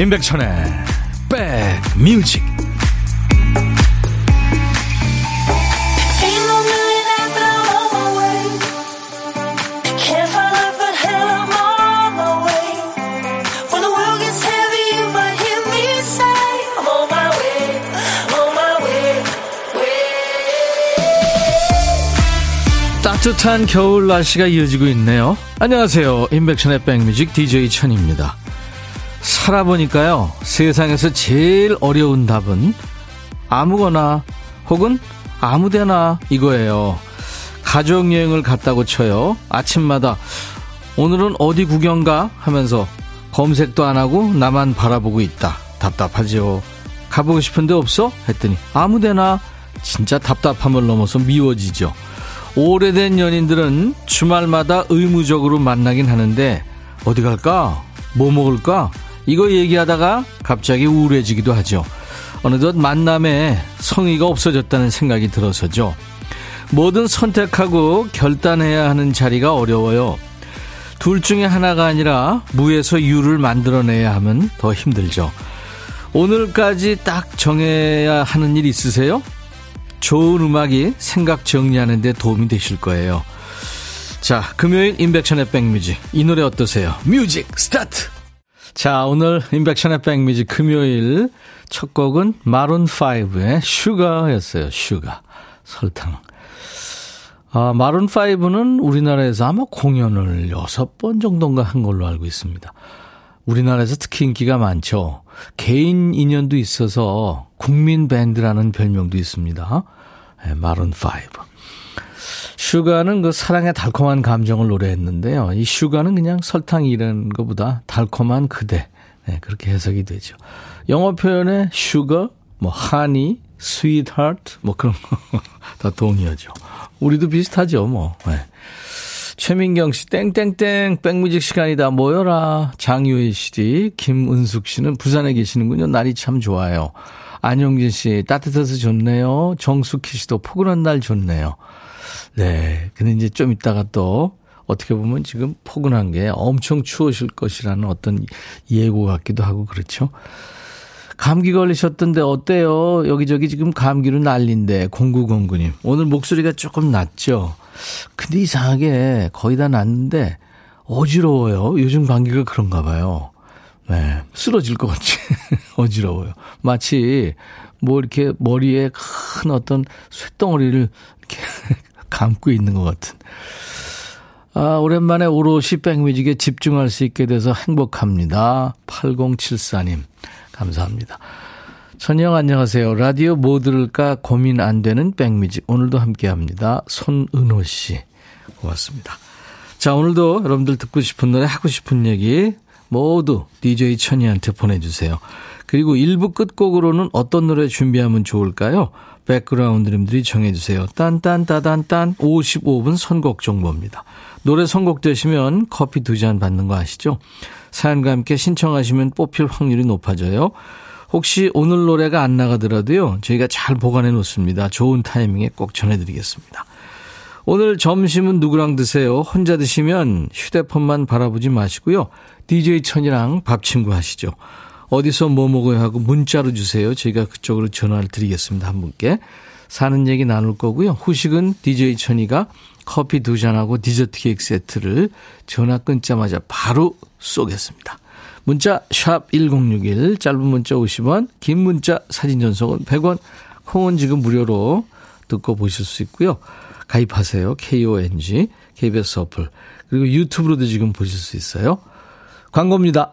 임백천의 백뮤직 따뜻한 겨울 날씨가 이어지고 있네요. 안녕하세요. 임백천의 백뮤직 DJ 천입니다. 살아보니까요, 세상에서 제일 어려운 답은 아무거나 혹은 아무데나 이거예요. 가족여행을 갔다고 쳐요. 아침마다 오늘은 어디 구경가 하면서 검색도 안 하고 나만 바라보고 있다. 답답하죠. 가보고 싶은데 없어? 했더니 아무데나 진짜 답답함을 넘어서 미워지죠. 오래된 연인들은 주말마다 의무적으로 만나긴 하는데 어디 갈까? 뭐 먹을까? 이거 얘기하다가 갑자기 우울해지기도 하죠. 어느덧 만남에 성의가 없어졌다는 생각이 들어서죠. 뭐든 선택하고 결단해야 하는 자리가 어려워요. 둘 중에 하나가 아니라 무에서 유를 만들어내야 하면 더 힘들죠. 오늘까지 딱 정해야 하는 일 있으세요? 좋은 음악이 생각 정리하는 데 도움이 되실 거예요. 자, 금요일 임백천의 백뮤직. 이 노래 어떠세요? 뮤직 스타트! 자, 오늘 임백천의 백뮤직 금요일 첫 곡은 Maroon 5의 Sugar였어요. Sugar. 설탕. 아, Maroon 5는 우리나라에서 아마 공연을 6번 정도인가 한 걸로 알고 있습니다. 우리나라에서 특히 인기가 많죠. 개인 인연도 있어서 국민 밴드라는 별명도 있습니다. 네, 마룬5. Sugar는 그 사랑의 달콤한 감정을 노래했는데요. 이 sugar는 그냥 설탕이라는 것보다 달콤한 그대. 네, 그렇게 해석이 되죠. 영어 표현에 sugar, 뭐, honey, sweetheart, 뭐 그런 거 다 동의어죠. 우리도 비슷하죠, 뭐. 네. 최민경 씨, 땡땡땡, 백뮤직 시간이다. 모여라. 장유혜 씨, 김은숙 씨는 부산에 계시는군요. 날이 참 좋아요. 안용진 씨, 따뜻해서 좋네요. 정숙희 씨도 포근한 날 좋네요. 네. 근데 이제 좀 이따가 또 어떻게 보면 지금 포근한 게 엄청 추워질 것이라는 어떤 예고 같기도 하고 그렇죠. 감기 걸리셨던데 어때요? 여기저기 지금 감기로 난린데 0909님. 오늘 목소리가 조금 낮죠? 근데 이상하게 거의 다 났는데 어지러워요. 요즘 감기가 그런가 봐요. 네. 쓰러질 것 같이 어지러워요. 마치 뭐 이렇게 머리에 큰 어떤 쇳덩어리를 이렇게 감고 있는 것 같은. 아, 오랜만에 오롯이 백뮤직에 집중할 수 있게 돼서 행복합니다. 8074님. 감사합니다. 천영 안녕하세요. 라디오 뭐 들을까 고민 안 되는 백뮤직. 오늘도 함께 합니다. 손은호 씨. 고맙습니다. 자, 오늘도 여러분들 듣고 싶은 노래, 하고 싶은 얘기 모두 DJ 천이한테 보내주세요. 그리고 1부 끝곡으로는 어떤 노래 준비하면 좋을까요? 백그라운드님들이 정해주세요. 딴딴따단딴 55분 선곡 정보입니다. 노래 선곡되시면 커피 두 잔 받는 거 아시죠? 사연과 함께 신청하시면 뽑힐 확률이 높아져요. 혹시 오늘 노래가 안 나가더라도요, 저희가 잘 보관해 놓습니다. 좋은 타이밍에 꼭 전해드리겠습니다. 오늘 점심은 누구랑 드세요? 혼자 드시면 휴대폰만 바라보지 마시고요. DJ 천이랑 밥 친구 하시죠. 어디서 뭐 먹어야 하고 문자로 주세요. 저희가 그쪽으로 전화를 드리겠습니다. 한 분께. 사는 얘기 나눌 거고요. 후식은 DJ 천이가 커피 두 잔하고 디저트 케이크 세트를 전화 끊자마자 바로 쏘겠습니다. 문자 1061, 짧은 문자 50원, 긴 문자 사진 전송은 100원, 콩은 지금 무료로 듣고 보실 수 있고요. 가입하세요. KONG, KBS 어플. 그리고 유튜브로도 지금 보실 수 있어요. 광고입니다.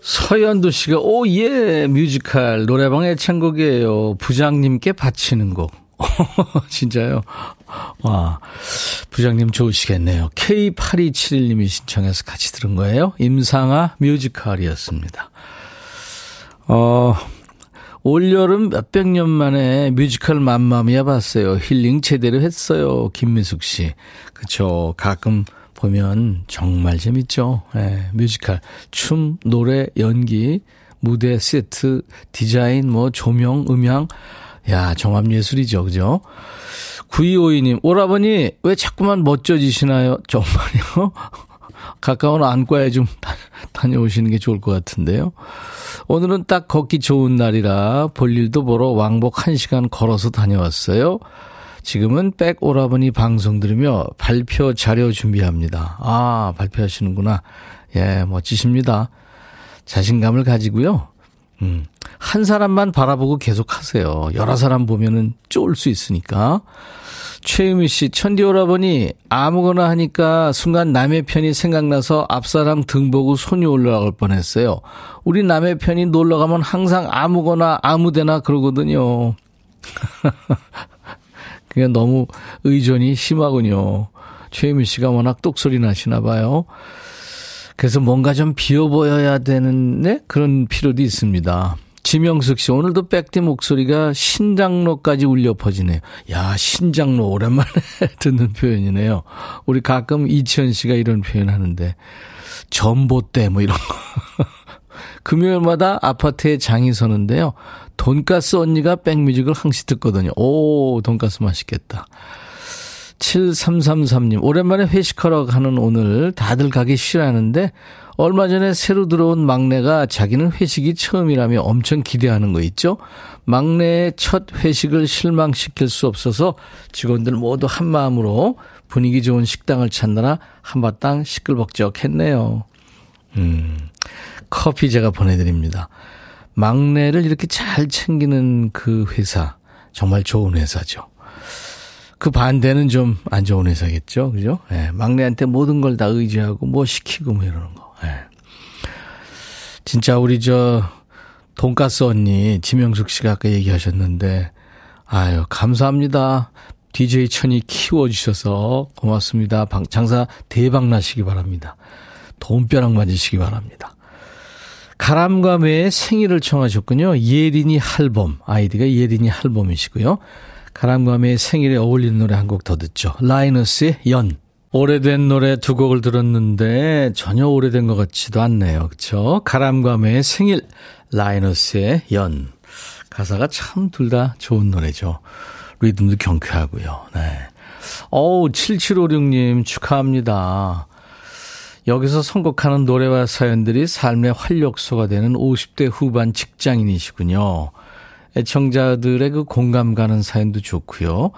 서현도 씨가 오예 뮤지컬 노래방 애창곡이에요 부장님께 바치는 곡. 진짜요? 와, 부장님 좋으시겠네요. K8271님이 신청해서 같이 들은 거예요. 임상아 뮤지컬이었습니다. 어, 올여름 몇백 년 만에 뮤지컬 맘마미아 봤어요. 힐링 제대로 했어요. 김미숙 씨. 그쵸. 가끔 보면 정말 재밌죠. 예, 뮤지컬. 춤, 노래, 연기, 무대 세트, 디자인, 뭐 조명, 음향. 야, 종합예술이죠. 그죠? 9252님, 오라버니, 왜 자꾸만 멋져지시나요? 정말요? 가까운 안과에 좀 다녀오시는 게 좋을 것 같은데요. 오늘은 딱 걷기 좋은 날이라 볼 일도 보러 왕복 1시간 걸어서 다녀왔어요. 지금은 백 오라버니 방송 들으며 발표 자료 준비합니다. 아, 발표하시는구나. 예, 멋지십니다. 자신감을 가지고요. 음, 한 사람만 바라보고 계속 하세요. 여러 사람 보면은 쫄 수 있으니까. 최유미 씨, 천디 오라버니 아무거나 하니까 순간 남의 편이 생각나서 앞사람 등 보고 손이 올라갈 뻔했어요. 우리 남의 편이 놀러 가면 항상 아무거나 아무데나 그러거든요. 그게 너무 의존이 심하군요. 최유미 씨가 워낙 똑소리 나시나 봐요. 그래서 뭔가 좀 비어 보여야 되는 네? 그런 필요도 있습니다. 지명숙 씨, 오늘도 백디 목소리가 신장로까지 울려 퍼지네요. 야, 신장로 오랜만에 듣는 표현이네요. 우리 가끔 이치현 씨가 이런 표현 하는데, 전봇대 뭐 이런 거. 금요일마다 아파트에 장이 서는데요. 돈가스 언니가 백뮤직을 항시 듣거든요. 오, 돈가스 맛있겠다. 7333님, 오랜만에 회식하러 가는 오늘 다들 가기 싫어하는데 얼마 전에 새로 들어온 막내가 자기는 회식이 처음이라며 엄청 기대하는 거 있죠? 막내의 첫 회식을 실망시킬 수 없어서 직원들 모두 한 마음으로 분위기 좋은 식당을 찾느라 한바탕 시끌벅적 했네요. 음, 커피 제가 보내드립니다. 막내를 이렇게 잘 챙기는 그 회사, 정말 좋은 회사죠. 그 반대는 좀 안 좋은 회사겠죠. 그죠? 예, 막내한테 모든 걸 다 의지하고 뭐 시키고 뭐 이러는 거. 네. 진짜 우리 저 돈가스 언니 지명숙 씨가 아까 얘기하셨는데 아유 감사합니다. DJ 천이 키워주셔서 고맙습니다. 장사 대박 나시기 바랍니다. 돈벼락 맞으시기 바랍니다. 가람과 매의 생일을 청하셨군요. 예린이 할범. 아이디가 예린이 할범이시고요. 가람과 매의 생일에 어울리는 노래 한 곡 더 듣죠. 라이너스의 연. 오래된 노래 두 곡을 들었는데 전혀 오래된 것 같지도 않네요. 그렇죠? 가람과 매의 생일, 라이너스의 연. 가사가 참 둘 다 좋은 노래죠. 리듬도 경쾌하고요. 네. 어우, 7756님 축하합니다. 여기서 선곡하는 노래와 사연들이 삶의 활력소가 되는 50대 후반 직장인이시군요. 애청자들의 그 공감 가는 사연도 좋고요.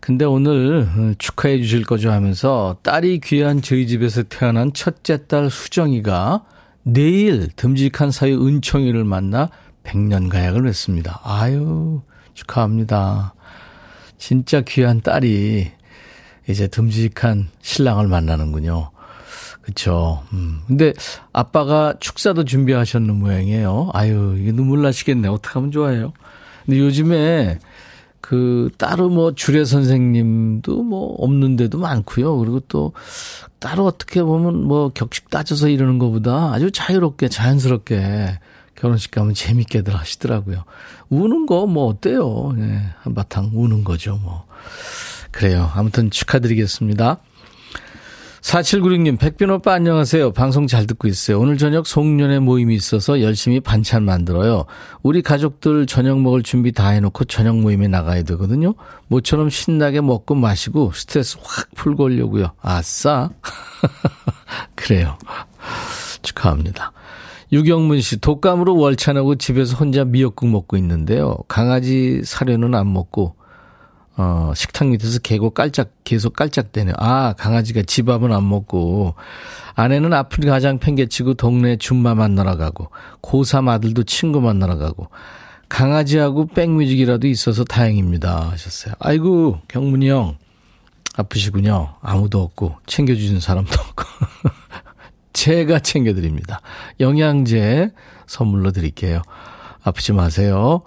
근데 오늘 어, 축하해 주실 거죠 하면서 딸이 귀한 저희 집에서 태어난 첫째 딸 수정이가 내일 듬직한 사위 은총이를 만나 백년 가약을 맺습니다. 아유, 축하합니다. 진짜 귀한 딸이 이제 듬직한 신랑을 만나는군요. 그쵸. 음. 근데 아빠가 축사도 준비하셨는 모양이에요. 아유, 이게 눈물 나시겠네. 어떡하면 좋아요. 근데 요즘에 그 따로 뭐 주례 선생님도 뭐 없는 데도 많고요. 그리고 또 따로 어떻게 보면 뭐 격식 따져서 이러는 것보다 아주 자유롭게 자연스럽게 결혼식 가면 재밌게들 하시더라고요. 우는 거 뭐 어때요? 네, 한바탕 우는 거죠, 뭐. 그래요. 아무튼 축하드리겠습니다. 4796님, 백빈 오빠 안녕하세요. 방송 잘 듣고 있어요. 오늘 저녁 송년회 모임이 있어서 열심히 반찬 만들어요. 우리 가족들 저녁 먹을 준비 다 해놓고 저녁 모임에 나가야 되거든요. 모처럼 신나게 먹고 마시고 스트레스 확 풀고 오려고요. 아싸. 그래요. 축하합니다. 유경문 씨, 독감으로 월차 내고 집에서 혼자 미역국 먹고 있는데요. 강아지 사료는 안 먹고 어, 식탁 밑에서 계속 깔짝, 계속 깔짝대네요. 아, 강아지가 집 밥은 안 먹고, 아내는 아프리 가장 팽개치고 동네 줌마 만나러 가고, 고3 아들도 친구 만나러 가고, 강아지하고 백뮤직이라도 있어서 다행입니다. 하셨어요. 아이고, 경문이 형, 아프시군요. 아무도 없고, 챙겨주는 사람도 없고. 제가 챙겨드립니다. 영양제 선물로 드릴게요. 아프지 마세요.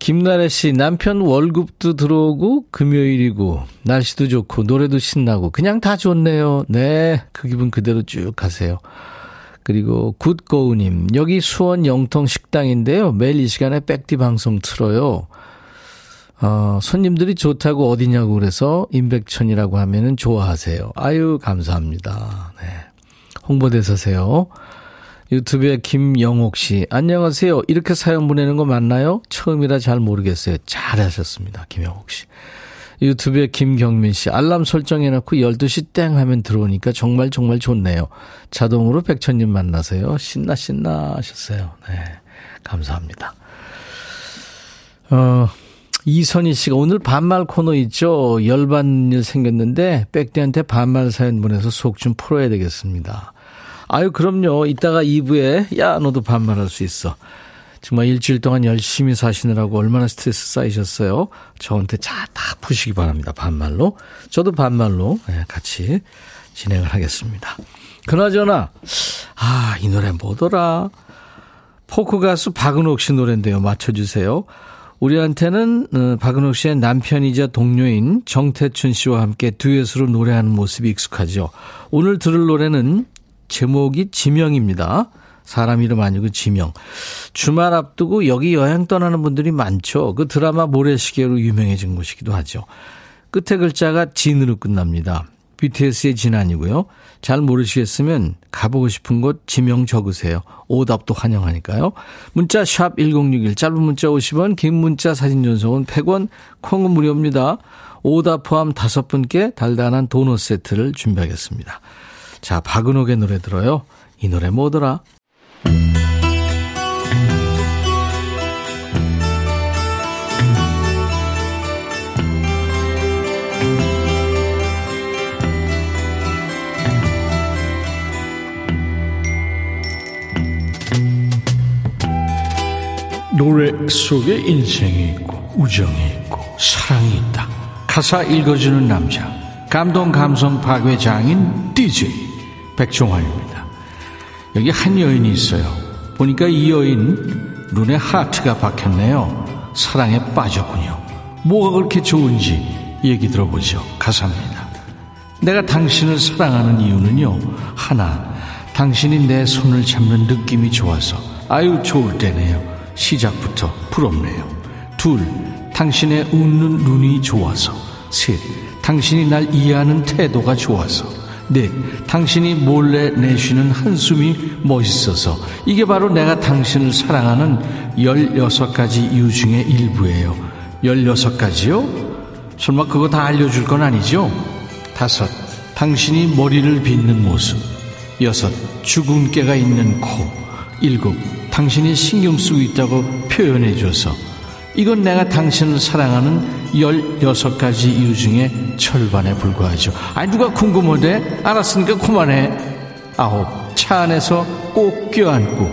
김나래 씨, 남편 월급도 들어오고 금요일이고 날씨도 좋고 노래도 신나고 그냥 다 좋네요. 네, 그 기분 그대로 쭉 가세요. 그리고 굿고우님, 여기 수원 영통 식당인데요. 매일 이 시간에 백디 방송 틀어요. 어, 손님들이 좋다고 어디냐고 그래서 임백천이라고 하면은 좋아하세요. 아유, 감사합니다. 네. 홍보대사세요. 유튜브에 김영옥 씨. 안녕하세요. 이렇게 사연 보내는 거 맞나요? 처음이라 잘 모르겠어요. 잘하셨습니다. 김영옥 씨. 유튜브에 김경민 씨. 알람 설정해놓고 12시 땡 하면 들어오니까 정말 정말 좋네요. 자동으로 백천님 만나세요. 신나 신나 하셨어요. 네. 감사합니다. 어, 이선희 씨가 오늘 반말 코너 있죠? 열받는 일 생겼는데 백대한테 반말 사연 보내서 속 좀 풀어야 되겠습니다. 아유, 그럼요. 이따가 2부에 야, 너도 반말할 수 있어. 정말 일주일 동안 열심히 사시느라고 얼마나 스트레스 쌓이셨어요? 저한테 자, 다 푸시기 바랍니다. 반말로. 저도 반말로 네, 같이 진행을 하겠습니다. 그나저나, 아, 이 노래 뭐더라? 포크 가수 박은옥 씨 노래인데요. 맞춰주세요. 우리한테는 어, 박은옥 씨의 남편이자 동료인 정태춘 씨와 함께 듀엣으로 노래하는 모습이 익숙하죠. 오늘 들을 노래는 제목이 지명입니다. 사람 이름 아니고 지명. 주말 앞두고 여기 여행 떠나는 분들이 많죠. 그 드라마 모래시계로 유명해진 곳이기도 하죠. 끝에 글자가 진으로 끝납니다. BTS의 진 아니고요. 잘 모르시겠으면 가보고 싶은 곳 지명 적으세요. 오답도 환영하니까요. 문자 샵 1061, 짧은 문자 50원, 긴 문자 사진 전송은 100원, 콩은 무료입니다. 오답 포함 다섯 분께 달달한 도넛 세트를 준비하겠습니다. 자, 박은옥의 노래 들어요. 이 노래 뭐더라? 노래 속에 인생이 있고 우정이 있고 사랑이 있다. 가사 읽어주는 남자 감동 감성 파괴 장인 DJ 백종환입니다. 여기 한 여인이 있어요. 보니까 이 여인 눈에 하트가 박혔네요. 사랑에 빠졌군요. 뭐가 그렇게 좋은지 얘기 들어보죠. 가사입니다. 내가 당신을 사랑하는 이유는요. 하나, 당신이 내 손을 잡는 느낌이 좋아서 아유 좋을 때네요. 시작부터 부럽네요. 둘, 당신의 웃는 눈이 좋아서. 셋, 당신이 날 이해하는 태도가 좋아서. 넷, 당신이 몰래 내쉬는 한숨이 멋있어서. 이게 바로 내가 당신을 사랑하는 16가지 이유 중에 일부예요. 16가지요? 설마 그거 다 알려줄 건 아니죠? 다섯, 당신이 머리를 빗는 모습. 여섯, 주근깨가 있는 코. 일곱, 당신이 신경 쓰고 있다고 표현해 줘서 이건 내가 당신을 사랑하는 16가지 이유 중에 철반에 불과하죠. 아니, 누가 궁금하대? 알았으니까 그만해. 아홉, 차 안에서 꼭 껴안고.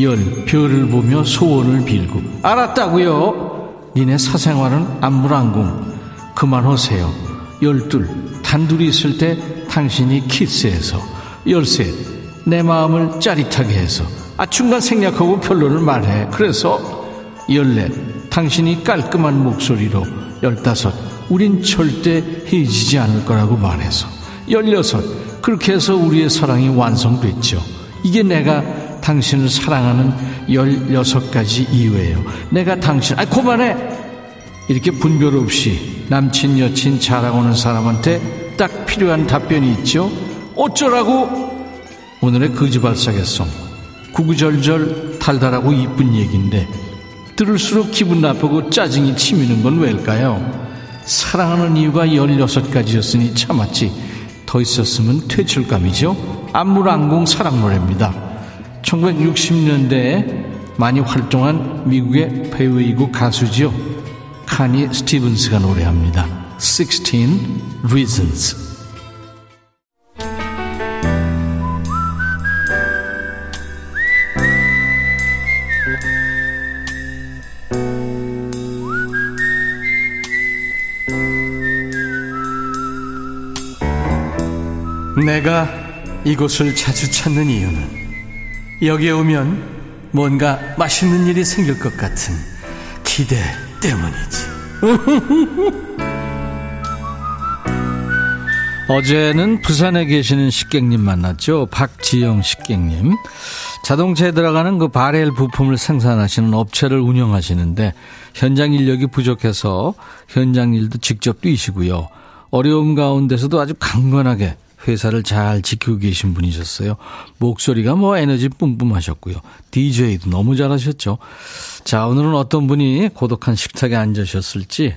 열, 별을 보며 소원을 빌고. 알았다고요 니네 사생활은 안물안궁. 그만하세요. 열둘, 단둘이 있을 때 당신이 키스해서. 열셋, 내 마음을 짜릿하게 해서. 아, 중간 생략하고 결론을 말해. 그래서 열넷, 당신이 깔끔한 목소리로 열다섯, 우린 절대 헤어지지 않을 거라고 말해서 열여섯, 그렇게 해서 우리의 사랑이 완성됐죠. 이게 내가 당신을 사랑하는 열여섯 가지 이유예요. 내가 당신, 아, 그만해! 이렇게 분별 없이 남친, 여친 자랑하는 사람한테 딱 필요한 답변이 있죠. 어쩌라고? 오늘의 거지발사겠송. 구구절절 달달하고 이쁜 얘기인데 들을수록 기분 나쁘고 짜증이 치미는 건 왜일까요? 사랑하는 이유가 16가지였으니 참았지 더 있었으면 퇴출감이죠. 안물안공 사랑 노래입니다. 1960년대에 많이 활동한 미국의 배우이고 가수지요. 카니 스티븐스가 노래합니다. 16 Reasons 내가 이곳을 자주 찾는 이유는 여기에 오면 뭔가 맛있는 일이 생길 것 같은 기대 때문이지. 어제는 부산에 계시는 식객님 만났죠. 박지영 식객님. 자동차에 들어가는 그 바렐 부품을 생산하시는 업체를 운영하시는데 현장 인력이 부족해서 현장 일도 직접 뛰시고요. 어려움 가운데서도 아주 강건하게 회사를 잘 지키고 계신 분이셨어요. 목소리가 뭐 에너지 뿜뿜하셨고요. DJ도 너무 잘하셨죠. 자, 오늘은 어떤 분이 고독한 식탁에 앉으셨을지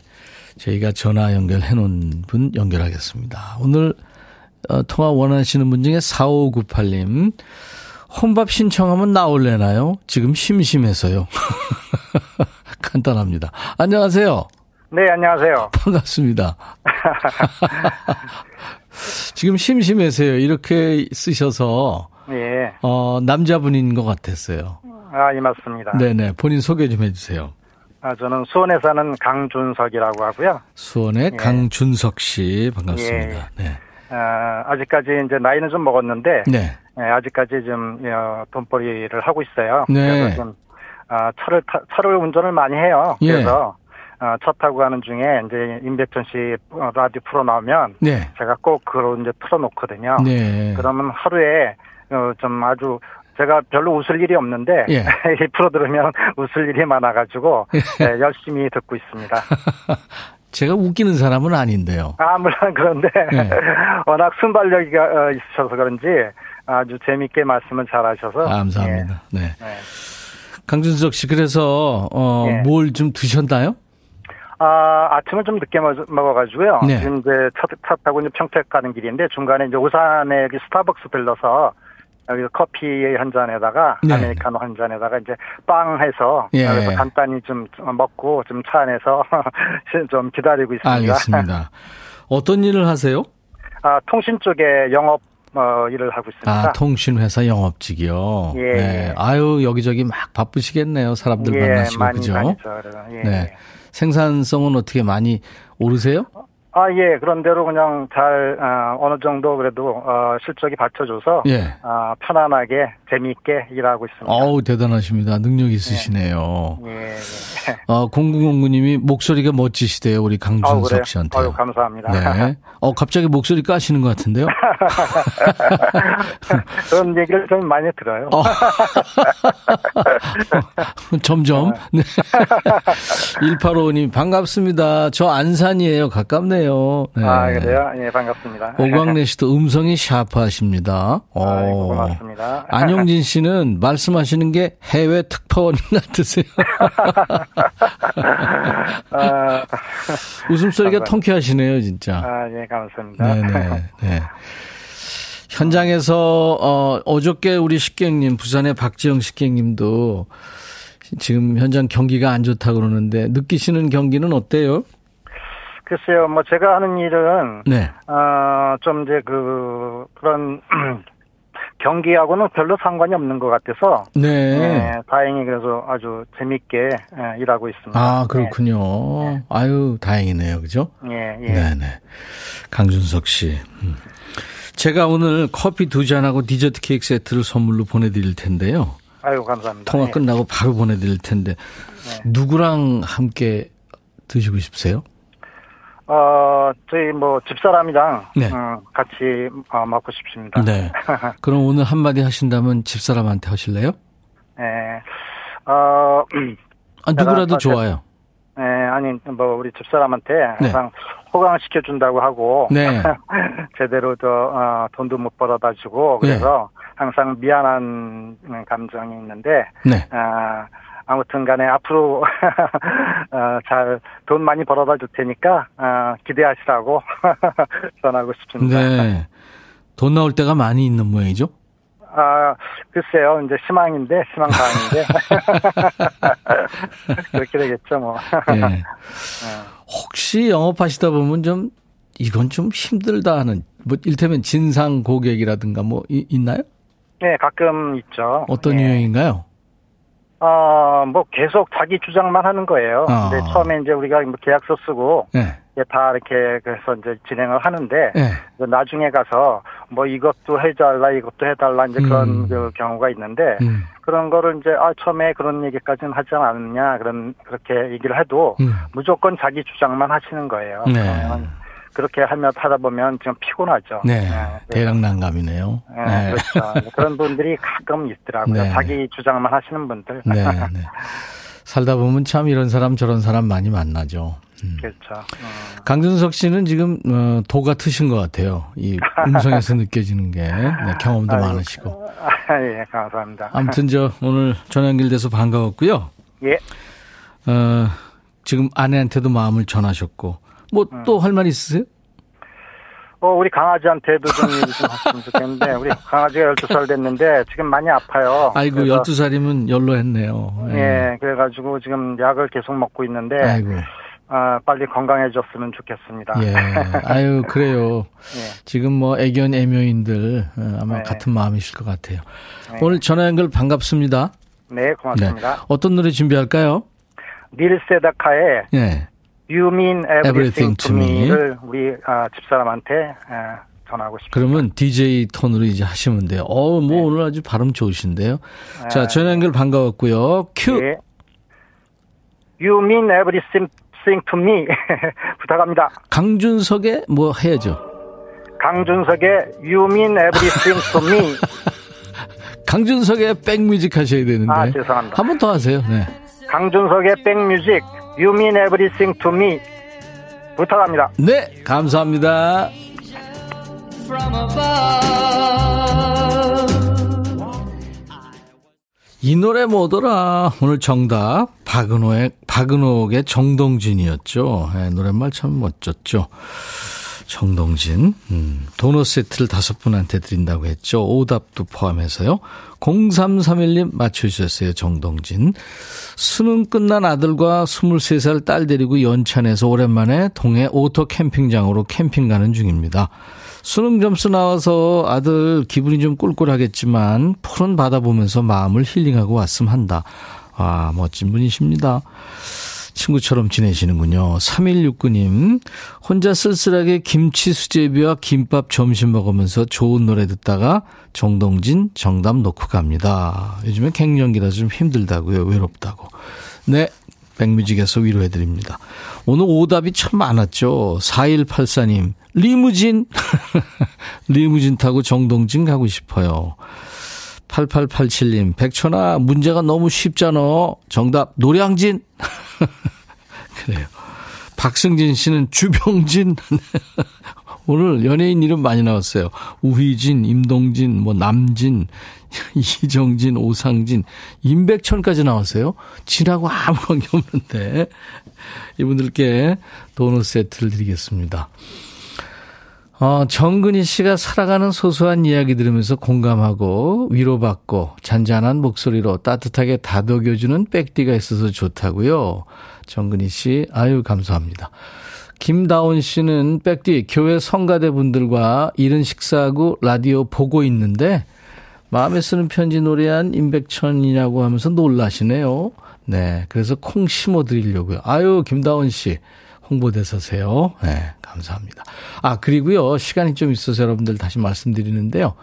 저희가 전화 연결해 놓은 분 연결하겠습니다. 오늘 어, 통화 원하시는 분 중에 4598님. 혼밥 신청하면 나올래나요? 지금 심심해서요. 간단합니다. 안녕하세요. 네, 안녕하세요. 반갑습니다. 지금 심심해서요. 이렇게 쓰셔서 예. 어, 남자분인 것 같았어요. 아, 예, 맞습니다. 네네. 본인 소개 좀 해주세요. 아, 저는 수원에 사는 강준석이라고 하고요. 수원의 예. 강준석 씨 반갑습니다. 네. 아, 아직까지 이제 나이는 좀 먹었는데, 네. 예, 아직까지 좀 어, 돈벌이를 하고 있어요. 네. 그래서 좀 아, 차를 타, 차를 운전을 많이 해요. 예. 그래서 어, 차 타고 가는 중에 이제 임백천 씨 어, 라디오 프로 나오면 네. 제가 꼭 그걸 이제 틀어놓거든요. 네. 그러면 하루에 어, 좀 아주 제가 별로 웃을 일이 없는데 예. 이 프로 들으면 웃을 일이 많아가지고 네, 열심히 듣고 있습니다. 제가 웃기는 사람은 아닌데요. 아 물론 그런데 네. 워낙 순발력이 어, 있으셔서 그런지 아주 재밌게 말씀을 잘하셔서 감사합니다. 네. 예, 네. 강준석 씨 그래서 어, 예. 뭘좀 드셨나요? 아 아침을 좀 늦게 먹- 먹어가지고요. 네. 지금 이제 차, 차 타고 이제 평택 가는 길인데 중간에 이제 오산에 여기 스타벅스 들러서 여기 커피 한 잔에다가 네. 아메리카노 한 잔에다가 이제 빵 해서 예. 그래서 간단히 좀 먹고 좀 차 안에서 좀 기다리고 있습니다. 알겠습니다. 어떤 일을 하세요? 아 통신 쪽에 영업 어, 일을 하고 있습니다. 아, 통신회사 영업직이요. 예. 네. 아유, 여기저기 막 바쁘시겠네요. 사람들 예, 만나시고, 많이 그죠? 그래서, 예. 네. 생산성은 어떻게 많이 오르세요? 아, 예. 그런 대로 그냥 잘, 아, 어느 정도 그래도, 어, 실적이 받쳐줘서, 예. 아, 편안하게, 재미있게 일하고 있습니다. 어우, 대단하십니다. 능력 있으시네요. 예, 예. 어, 공구공구님이 목소리가 멋지시대요. 우리 아우? 강준석 씨한테. 아유, 감사합니다. 네. 어, 갑자기 목소리 까시는 것 같은데요? 그런 얘기를 좀 많이 들어요. 어. 점점. 네. 1855님, 반갑습니다. 저 안산이에요. 가깝네요. 네. 아, 그래요? 예, 반갑습니다. 오광래 씨도 음성이 샤프하십니다. 어. 아이고, 고맙습니다. 안영진 씨는 말씀하시는 게 해외 특파원 같으세요. 아, 웃음소리가 감사합니다. 통쾌하시네요, 진짜. 아, 예, 감사합니다. 네네. 네. 현장에서 어 어저께 우리 식객님 부산의 박지영 식객님도 지금 현장 경기가 안 좋다 그러는데 느끼시는 경기는 어때요? 글쎄요, 뭐, 제가 하는 일은, 네. 어, 좀 이제 그, 그런, 경기하고는 별로 상관이 없는 것 같아서, 네. 예, 다행히 그래서 아주 재밌게 예, 일하고 있습니다. 아 그렇군요. 아유 다행이네요, 그죠? 예, 예. 네네. 강준석 씨. 음. 제가 오늘 커피 두 잔하고 디저트 케이크 세트를 선물로 보내드릴 텐데요. 아유, 감사합니다. 통화 예. 끝나고 바로 보내드릴 텐데 누구랑 함께 드시고 싶으세요? 어, 저희 뭐 집사람이랑 네. 음, 같이 어, 먹고 싶습니다. 네. 그럼 오늘 한마디 하신다면 집사람한테 하실래요? 예. 어, 아, 누구라도 좋아요. 예, 아니 뭐 우리 집사람한테 네. 항상 호강시켜 준다고 하고 네. 제대로 더 어, 돈도 못 벌어다 주고 네. 그래서 항상 미안한 감정이 있는데 네. 아, 아무튼 간에 앞으로 어, 잘돈 많이 벌어다 줄 테니까 어, 기대하시라고 전하고 싶습니다. 네. 돈 나올 때가 많이 있는 모양이죠? 아, 글쎄요. 이제 희망인데, 희망 사항인데. 그렇게 되겠죠, 뭐. 네. 혹시 영업하시다 보면 좀 이건 좀 힘들다 하는 뭐 일테면 진상 고객이라든가 뭐 이- 있나요? 네, 가끔 있죠. 어떤 예. 유형인가요? 어, 뭐 계속 자기 주장만 하는 거예요. 아. 근데 처음에 이제 우리가 뭐 계약서 쓰고 네. 다 이렇게 그래서 이제 진행을 하는데 네. 이제 나중에 가서 뭐 이것도 해달라 이것도 해달라 이제 그런 음. 그 경우가 있는데 음. 그런 거를 이제 아 처음에 그런 얘기까지는 하지 않았냐 그런 그렇게 얘기를 해도 음. 무조건 자기 주장만 하시는 거예요. 네. 그렇게 하면 하다 보면 좀 피곤하죠. 네, 네 대략 난감이네요. 네, 네. 그렇죠. 그런 분들이 가끔 있더라고요. 네. 자기 주장만 하시는 분들. 네, 네. 살다 보면 참 이런 사람 저런 사람 많이 만나죠. 음. 그렇죠. 음. 강준석 씨는 지금 어, 도가 트신 것 같아요. 이 음성에서 느껴지는 게 네, 경험도 아유, 많으시고. 아, 예, 감사합니다. 아무튼 저 오늘 전화 연결돼서 반가웠고요. 예. 어, 지금 아내한테도 마음을 전하셨고 뭐 또 할말 음. 있으세요? 어, 우리 강아지한테도 좀 얘기 좀 했으면 좋겠는데, 우리 강아지가 12살 됐는데, 지금 많이 아파요. 아이고, 12살이면 연로했네요. 예. 예, 그래가지고 지금 약을 계속 먹고 있는데, 아이고. 아, 빨리 건강해졌으면 좋겠습니다. 예. 아유, 그래요. 예. 지금 뭐 애견 애묘인들 어, 아마 네. 같은 마음이실 것 같아요. 네. 오늘 전화 연결 반갑습니다. 네, 고맙습니다. 네. 어떤 노래 준비할까요? 닐 세다카의 예. You Mean Everything, everything to Me를 우리 아, 집사람한테 아, 전하고 싶습니다. 그러면 DJ 톤으로 이제 하시면 돼요. 어, 뭐 네. 오늘 아주 발음 좋으신데요. 네. 자, 전화 연결 반가웠고요. 큐. 네. You Mean Everything to Me 부탁합니다. 강준석의 뭐 해야죠. 강준석의 You Mean Everything to Me. 강준석의 백뮤직 하셔야 되는데. 아, 죄송합니다. 한 번 더 하세요. 네. 강준석의 백뮤직 You mean everything to me. 부탁합니다. 네, 감사합니다. 이 노래 뭐더라? 오늘 정답 박은호의 박은호의 정동진이었죠. 네, 노랫말 참 멋졌죠. 정동진 음, 도넛 세트를 다섯 분한테 드린다고 했죠. 오답도 포함해서요. 0331님 맞춰주셨어요. 정동진. 수능 끝난 아들과 23살 딸 데리고 연천에서 오랜만에 동해 오토 캠핑장으로 캠핑 가는 중입니다. 수능 점수 나와서 아들 기분이 좀 꿀꿀하겠지만 푸른 바다 보면서 마음을 힐링하고 왔음 한다. 아, 멋진 분이십니다. 친구처럼 지내시는군요. 3169님, 혼자 쓸쓸하게 김치 수제비와 김밥 점심 먹으면서 좋은 노래 듣다가 정동진 정답 놓고 갑니다. 요즘에 갱년기라서 좀 힘들다고요. 외롭다고. 네. 백뮤직에서 위로해드립니다. 오늘 오답이 참 많았죠. 4184님, 리무진. 리무진 타고 정동진 가고 싶어요. 8887님, 백천아, 문제가 너무 쉽잖아. 정답, 노량진. 그래요. 박승진 씨는 주병진. 오늘 연예인 이름 많이 나왔어요. 우휘진, 임동진, 뭐 남진, 이정진, 오상진, 임백천까지 나왔어요. 진하고 아무 관계 없는데 이분들께 도넛 세트를 드리겠습니다. 어, 정근희 씨가 살아가는 소소한 이야기 들으면서 공감하고 위로받고 잔잔한 목소리로 따뜻하게 다독여주는 백디가 있어서 좋다고요. 정근희 씨, 아유 감사합니다. 김다운 씨는 백디 교회 성가대 분들과 이른 식사하고 라디오 보고 있는데 마음에 쓰는 편지 노래한 임백천이냐고 하면서 놀라시네요. 네, 그래서 콩 심어 드리려고요. 아유 김다운 씨 홍보대사세요. 네, 감사합니다. 아, 그리고요, 시간이 좀 있어서 여러분들 다시 말씀드리는데요.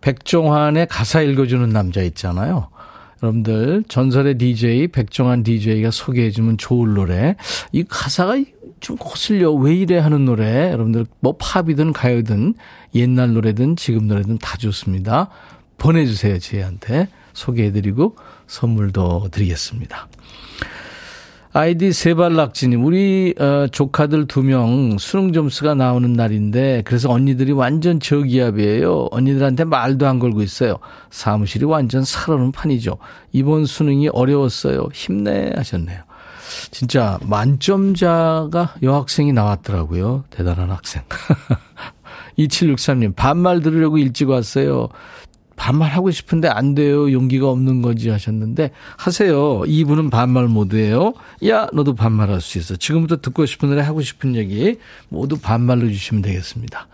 백종환의 가사 읽어주는 남자 있잖아요. 여러분들, 전설의 DJ, 백종환 DJ가 소개해주면 좋을 노래. 이 가사가 좀 거슬려, 왜 이래 하는 노래. 여러분들, 뭐 팝이든 가요든, 옛날 노래든 지금 노래든 다 좋습니다. 보내주세요, 저희한테. 소개해드리고 선물도 드리겠습니다. 아이디 세발락지님, 우리 어, 조카들 두 명 수능 점수가 나오는 날인데 그래서 언니들이 완전 저기압이에요. 언니들한테 말도 안 걸고 있어요. 사무실이 완전 살아는 판이죠. 이번 수능이 어려웠어요. 힘내 하셨네요. 진짜 만점자가 여학생이 나왔더라고요. 대단한 학생. 2763님, 반말 들으려고 일찍 왔어요. 반말하고 싶은데 안 돼요. 용기가 없는 거지 하셨는데 하세요. 이분은 반말 모드예요. 야, 너도 반말할 수 있어. 지금부터 듣고 싶은 노래 하고 싶은 얘기 모두 반말로 주시면 되겠습니다.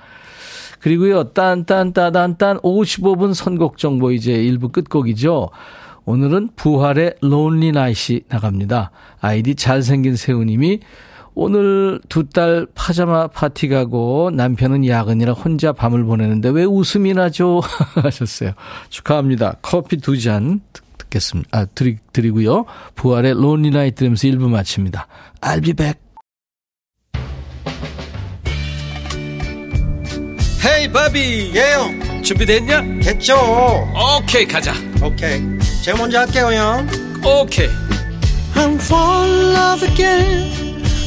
그리고요. 딴딴따단딴 55분 선곡 정보 이제 1부 끝곡이죠. 오늘은 부활의 론리 나이시 나갑니다. 아이디 잘생긴 세우님이 오늘 두 딸 파자마 파티 가고 남편은 야근이라 혼자 밤을 보내는데 왜 웃음이 나죠? 하셨어요. 축하합니다. 커피 두 잔 듣겠습니다. 아, 드리, 드리고요. 부활의 론리 나이트 들으면서 1부 마칩니다. I'll be back. 헤이 바비 예영 준비됐냐? 됐죠 오케이 가자 오케이 제가 먼저 할게요 형 오케이 I'm fall in love again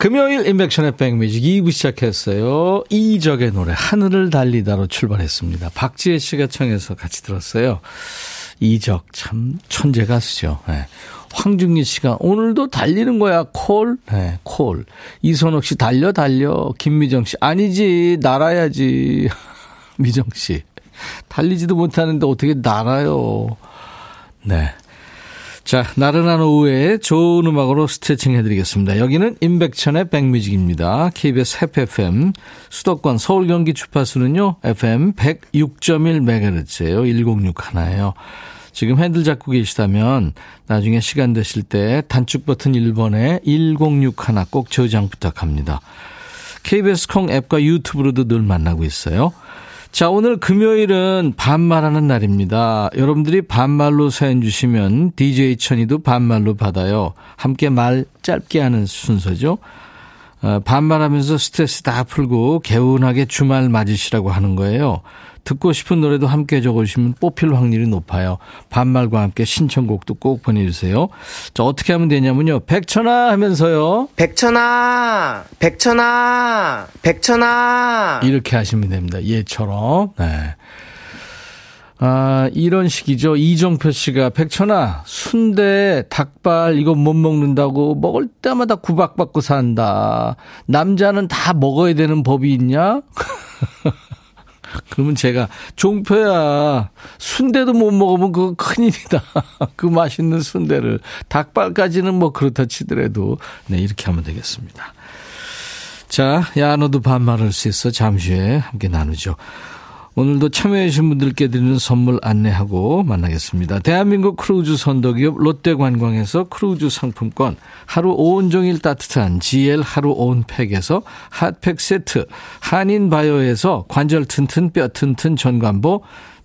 금요일 인백션의 백뮤직 2부 시작했어요. 이적의 노래 하늘을 달리다로 출발했습니다. 박지혜 씨가 청해서 같이 들었어요. 이적 참 천재 가수죠. 네. 황중기 씨가 오늘도 달리는 거야 콜. 네, 콜. 이선옥 씨 달려 달려. 김미정 씨 아니지 날아야지. 미정 씨 달리지도 못하는데 어떻게 날아요. 네. 자, 나른한 오후에 좋은 음악으로 스트레칭 해드리겠습니다. 여기는 임백천의 백뮤직입니다. KBS 해피 FM 수도권 서울 경기 주파수는요. FM 106.1MHz예요. 106 하나예요. 지금 핸들 잡고 계시다면 나중에 시간 되실 때 단축 버튼 1번에 106 하나 꼭 저장 부탁합니다. KBS 콩 앱과 유튜브로도 늘 만나고 있어요. 자, 오늘 금요일은 반말하는 날입니다. 여러분들이 반말로 사연 주시면 DJ 천이도 반말로 받아요. 함께 말 짧게 하는 순서죠. 어, 반말하면서 스트레스 다 풀고 개운하게 주말 맞으시라고 하는 거예요. 듣고 싶은 노래도 함께 적어주시면 뽑힐 확률이 높아요. 반말과 함께 신청곡도 꼭 보내주세요. 자, 어떻게 하면 되냐면요. 백천아 하면서요. 백천아, 백천아, 백천아. 이렇게 하시면 됩니다. 얘처럼. 네. 아, 이런 식이죠. 이정표 씨가 백천아, 순대, 닭발 이거 못 먹는다고 먹을 때마다 구박받고 산다. 남자는 다 먹어야 되는 법이 있냐? 그러면 제가 종표야 순대도 못 먹으면 그거 큰일이다. 그 맛있는 순대를 닭발까지는 뭐 그렇다 치더라도 네 이렇게 하면 되겠습니다. 자, 야 너도 반말할 수 있어. 잠시 후에 함께 나누죠. 오늘도 참여해주신 분들께 드리는 선물 안내하고 만나겠습니다. 대한민국 크루즈 선도기업 롯데관광에서 크루즈 상품권, 하루 온종일 따뜻한 GL 하루 온팩에서 핫팩 세트, 한인바이오에서 관절 튼튼 뼈 튼튼 전관보,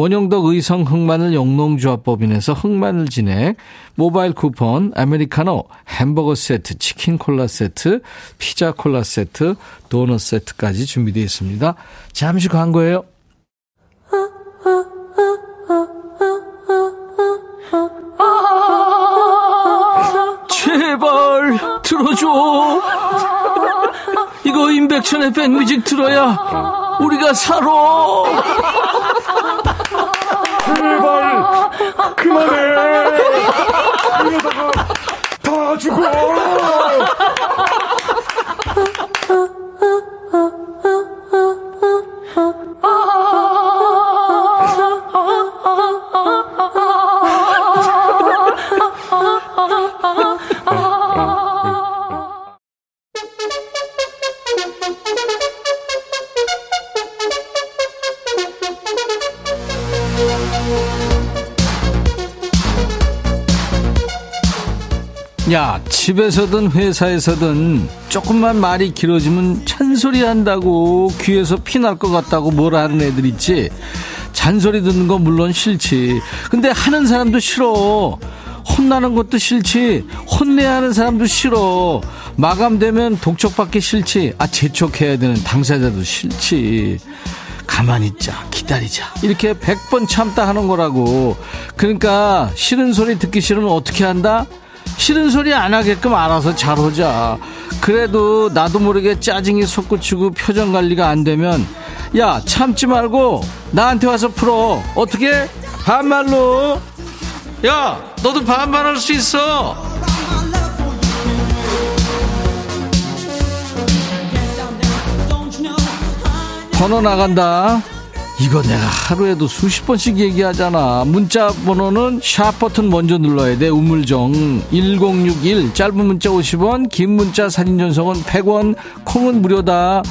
원영덕 의성 흑마늘 영농조합법인에서 흑마늘 진액, 모바일 쿠폰, 아메리카노, 햄버거 세트, 치킨 콜라 세트, 피자 콜라 세트, 도넛 세트까지 준비되어 있습니다. 잠시 광고예요. 제발 들어줘. 이거 임백천의 백뮤직 들어야 우리가 살아. 제발 그만해. 이러다가 다 죽어. 야, 집에서든 회사에서든 조금만 말이 길어지면 잔소리 한다고 귀에서 피 날 것 같다고 뭐라 하는 애들 있지. 잔소리 듣는 거 물론 싫지. 근데 하는 사람도 싫어. 혼나는 것도 싫지. 혼내야 하는 사람도 싫어. 마감되면 독촉받기 싫지. 아, 재촉해야 되는 당사자도 싫지. 가만히 있자, 기다리자. 이렇게 100번 참다 하는 거라고. 그러니까 싫은 소리 듣기 싫으면 어떻게 한다? 싫은 소리 안 하게끔 알아서 잘 오자. 그래도 나도 모르게 짜증이 솟구치고 표정 관리가 안 되면 야 참지 말고 나한테 와서 풀어. 어떻게? 반말로. 야 너도 반말할 수 있어. 번호 나간다. 이거 내가 하루에도 수십 번씩 얘기하잖아. 문자 번호는 샵 버튼 먼저 눌러야 돼. 우물정 1061 짧은 문자 50원 긴 문자 사진 전송은 100원 콩은 무료다.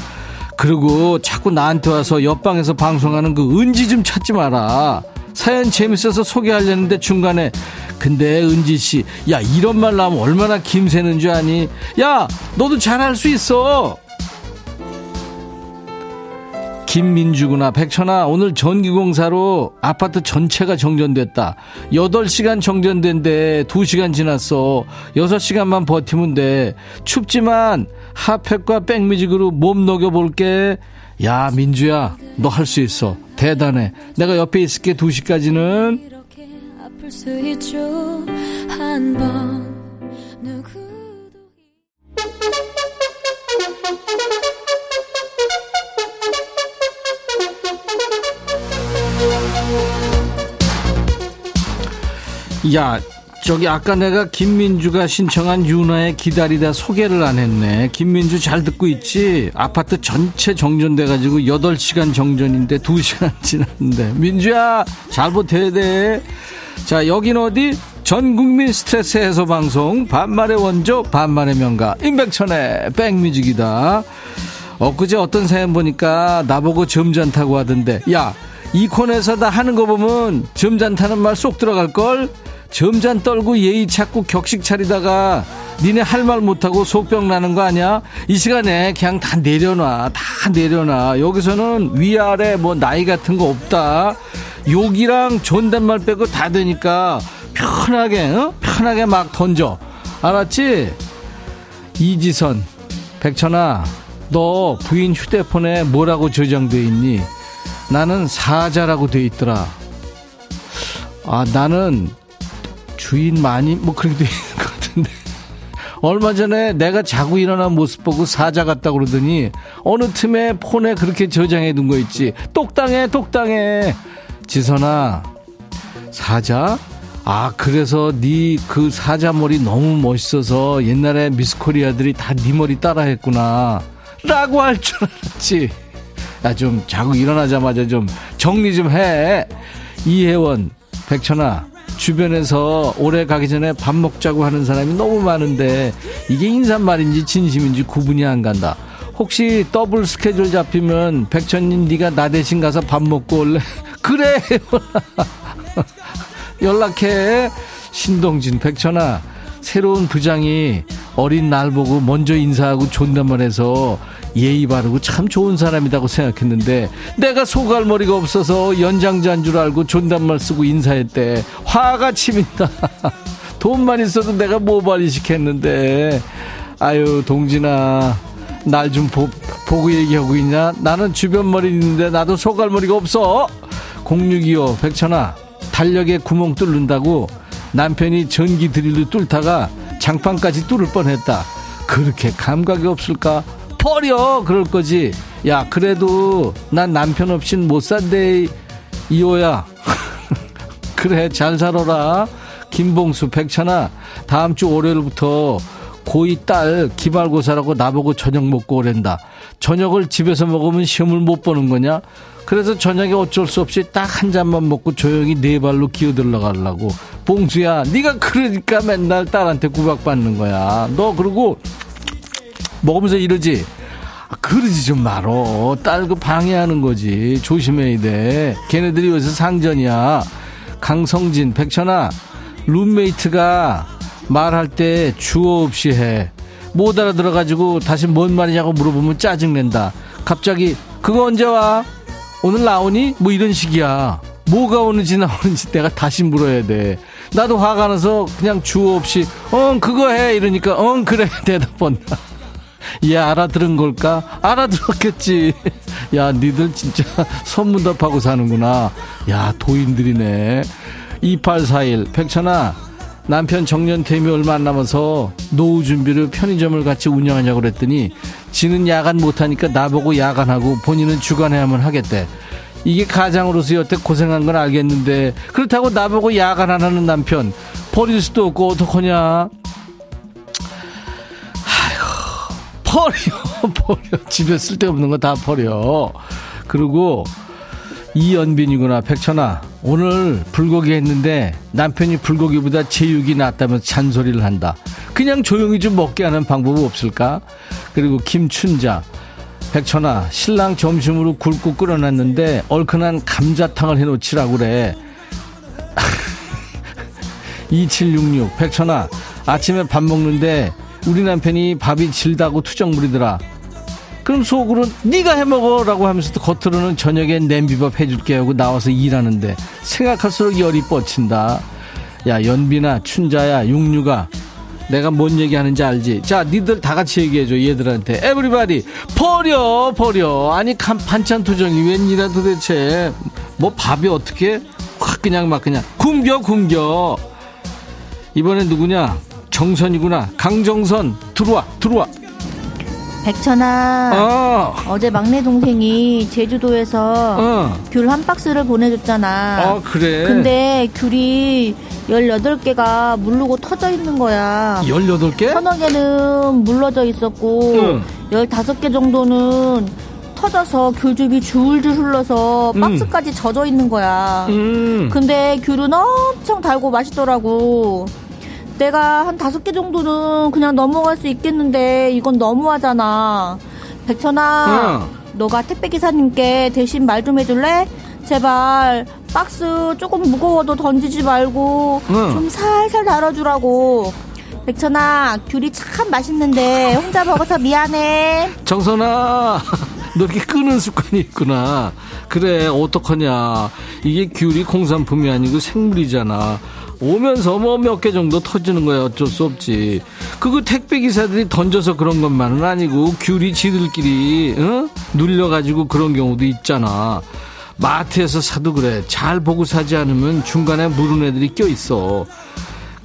그리고 자꾸 나한테 와서 옆방에서 방송하는 그 은지 좀 찾지 마라. 사연 재밌어서 소개하려는데 중간에 근데 은지 씨, 야 이런 말 나오면 얼마나 김새는 줄 아니? 야 너도 잘할 수 있어. 김민주구나. 백천아, 오늘 전기공사로 아파트 전체가 정전됐다. 8시간 정전된데 2시간 지났어. 6시간만 버티면 돼. 춥지만 핫팩과 백뮤직으로 몸 녹여볼게. 야, 민주야, 너 할 수 있어. 대단해. 내가 옆에 있을게, 2시까지는. 야, 저기 아까 내가 김민주가 신청한 윤아의 기다리다 소개를 안 했네. 김민주 잘 듣고 있지? 아파트 전체 정전돼가지고 8시간 정전인데 2시간 지났는데. 민주야, 잘 버텨야 돼. 자, 여긴 어디? 전 국민 스트레스 해소 방송 반말의 원조 반말의 명가 임백천의 백뮤직이다. 엊그제 어떤 사연 보니까 나보고 점잖다고 하던데 야 이 코너에서 다 하는 거 보면 점잖다는 말 쏙 들어갈걸 점잔 떨고 예의 찾고 격식 차리다가 니네 할 말 못하고 속병 나는 거 아니야? 이 시간에 그냥 다 내려놔. 다 내려놔. 여기서는 위아래 뭐 나이 같은 거 없다. 욕이랑 존댓말 빼고 다 되니까 편하게, 어? 편하게 막 던져. 알았지? 이지선, 백천아, 너 부인 휴대폰에 뭐라고 저장돼 있니? 나는 사자라고 돼 있더라. 아, 나는 주인 많이 뭐 그렇게 돼 있는 것 같은데. 얼마 전에 내가 자고 일어난 모습 보고 사자 같다 그러더니 어느 틈에 폰에 그렇게 저장해 둔 거 있지. 똑당해 똑당해. 지선아 사자? 아 그래서 네 그 사자 머리 너무 멋있어서 옛날에 미스 코리아들이 다 네 머리 따라 했구나. 라고 할 줄 알았지 야 좀 자고 일어나자마자 좀 정리 좀 해 이혜원 백천아 주변에서 올해 가기 전에 밥 먹자고 하는 사람이 너무 많은데 이게 인사말인지 진심인지 구분이 안 간다. 혹시 더블 스케줄 잡히면 백천님 네가 나 대신 가서 밥 먹고 올래? 그래 연락해 신동진 백천아 새로운 부장이 어린 날 보고 먼저 인사하고 존댓말해서 예의 바르고 참 좋은 사람이라고 생각했는데 내가 소갈머리가 없어서 연장자인 줄 알고 존댓말 쓰고 인사했대. 화가 치민다. 돈만 있어도 내가 모발이식 했는데. 아유 동진아. 날 좀 보고 얘기하고 있냐? 나는 주변 머리 있는데 나도 소갈머리가 없어. 0625 백천아. 달력에 구멍 뚫는다고 남편이 전기 드릴로 뚫다가 장판까지 뚫을 뻔했다. 그렇게 감각이 없을까 버려. 그럴 거지. 야 그래도 난 남편 없인 못 산대 이호야. 그래 잘 살아라. 김봉수 백천아. 다음 주 월요일부터 고2 딸 기말고사라고 나보고 저녁 먹고 오랜다. 저녁을 집에서 먹으면 시험을 못 보는 거냐? 그래서 저녁에 어쩔 수 없이 딱 한 잔만 먹고 조용히 네 발로 기어들러 가려고. 봉수야 네가 그러니까 맨날 딸한테 구박받는 거야. 너 그리고 먹으면서 이러지. 아, 그러지 좀 말어. 딸그 방해하는 거지. 조심해야 돼. 걔네들이 여기서 상전이야. 강성진, 백천아, 룸메이트가 말할 때 주어 없이 해. 못 알아들어가지고 다시 뭔 말이냐고 물어보면 짜증낸다. 갑자기, 그거 언제 와? 오늘 나오니? 뭐 이런 식이야. 뭐가 오는지 나오는지 내가 다시 물어야 돼. 나도 화가 나서 그냥 주어 없이, 응, 그거 해. 이러니까, 응, 그래. 대답 한다. 얘 알아들은 걸까? 알아들었겠지. 야, 니들 진짜 선문답하고 사는구나. 야, 도인들이네. 2841, 백천아, 남편 정년 퇴임이 얼마 안 남아서 노후 준비를 편의점을 같이 운영하냐고 그랬더니 지는 야간 못하니까 나보고 야간하고 본인은 주간해야만 하겠대. 이게 가장으로서 여태 고생한 건 알겠는데 그렇다고 나보고 야간하는 남편 버릴 수도 없고 어떡하냐 버려, 버려. 집에 쓸데없는 거 다 버려. 그리고 이연빈이구나. 백천아, 오늘 불고기 했는데 남편이 불고기보다 제육이 낫다면서 잔소리를 한다. 그냥 조용히 좀 먹게 하는 방법 없을까? 그리고 김춘자. 백천아, 신랑 점심으로 굵고 끓여놨는데 얼큰한 감자탕을 해놓치라고 그래. 2766. 백천아, 아침에 밥 먹는데 우리 남편이 밥이 질다고 투정 부리더라. 그럼 속으로 네가 해먹어라고 하면서도 겉으로는 저녁에 냄비밥 해줄게 하고 나와서 일하는데 생각할수록 열이 뻗친다. 야 연비나 춘자야 육류가. 내가 뭔 얘기하는지 알지? 자 니들 다 같이 얘기해줘 얘들한테. Everybody 버려 버려. 아니 간, 반찬 투정이 웬일이야 도대체? 뭐 밥이 어떻게? 확 그냥 막 그냥 굶겨 굶겨. 이번엔 누구냐 정선이구나 강정선 들어와 들어와 백천아 어. 어제 막내 동생이 제주도에서 어. 귤 한 박스를 보내줬잖아 아 그래 근데 귤이 18개가 물르고 터져 있는 거야 18개? 서너 개는 물러져 있었고 응. 15개 정도는 터져서 귤즙이 줄줄 흘러서 음. 박스까지 젖어 있는 거야 음. 근데 귤은 엄청 달고 맛있더라고. 내가 한 다섯 개 정도는 그냥 넘어갈 수 있겠는데 이건 너무하잖아. 백천아, 응. 너가 택배 기사님께 대신 말 좀 해줄래? 제발 박스 조금 무거워도 던지지 말고 응. 좀 살살 달아주라고. 백천아, 귤이 참 맛있는데 혼자 먹어서 미안해. 정선아, 너 이렇게 끄는 습관이 있구나. 그래, 어떡하냐. 이게 귤이 공산품이 아니고 생물이잖아. 오면서 뭐 몇 개 정도 터지는 거야. 어쩔 수 없지. 그거 택배 기사들이 던져서 그런 것만은 아니고 귤이 지들끼리, 어? 눌려가지고 그런 경우도 있잖아. 마트에서 사도 그래. 잘 보고 사지 않으면 중간에 물은 애들이 껴있어.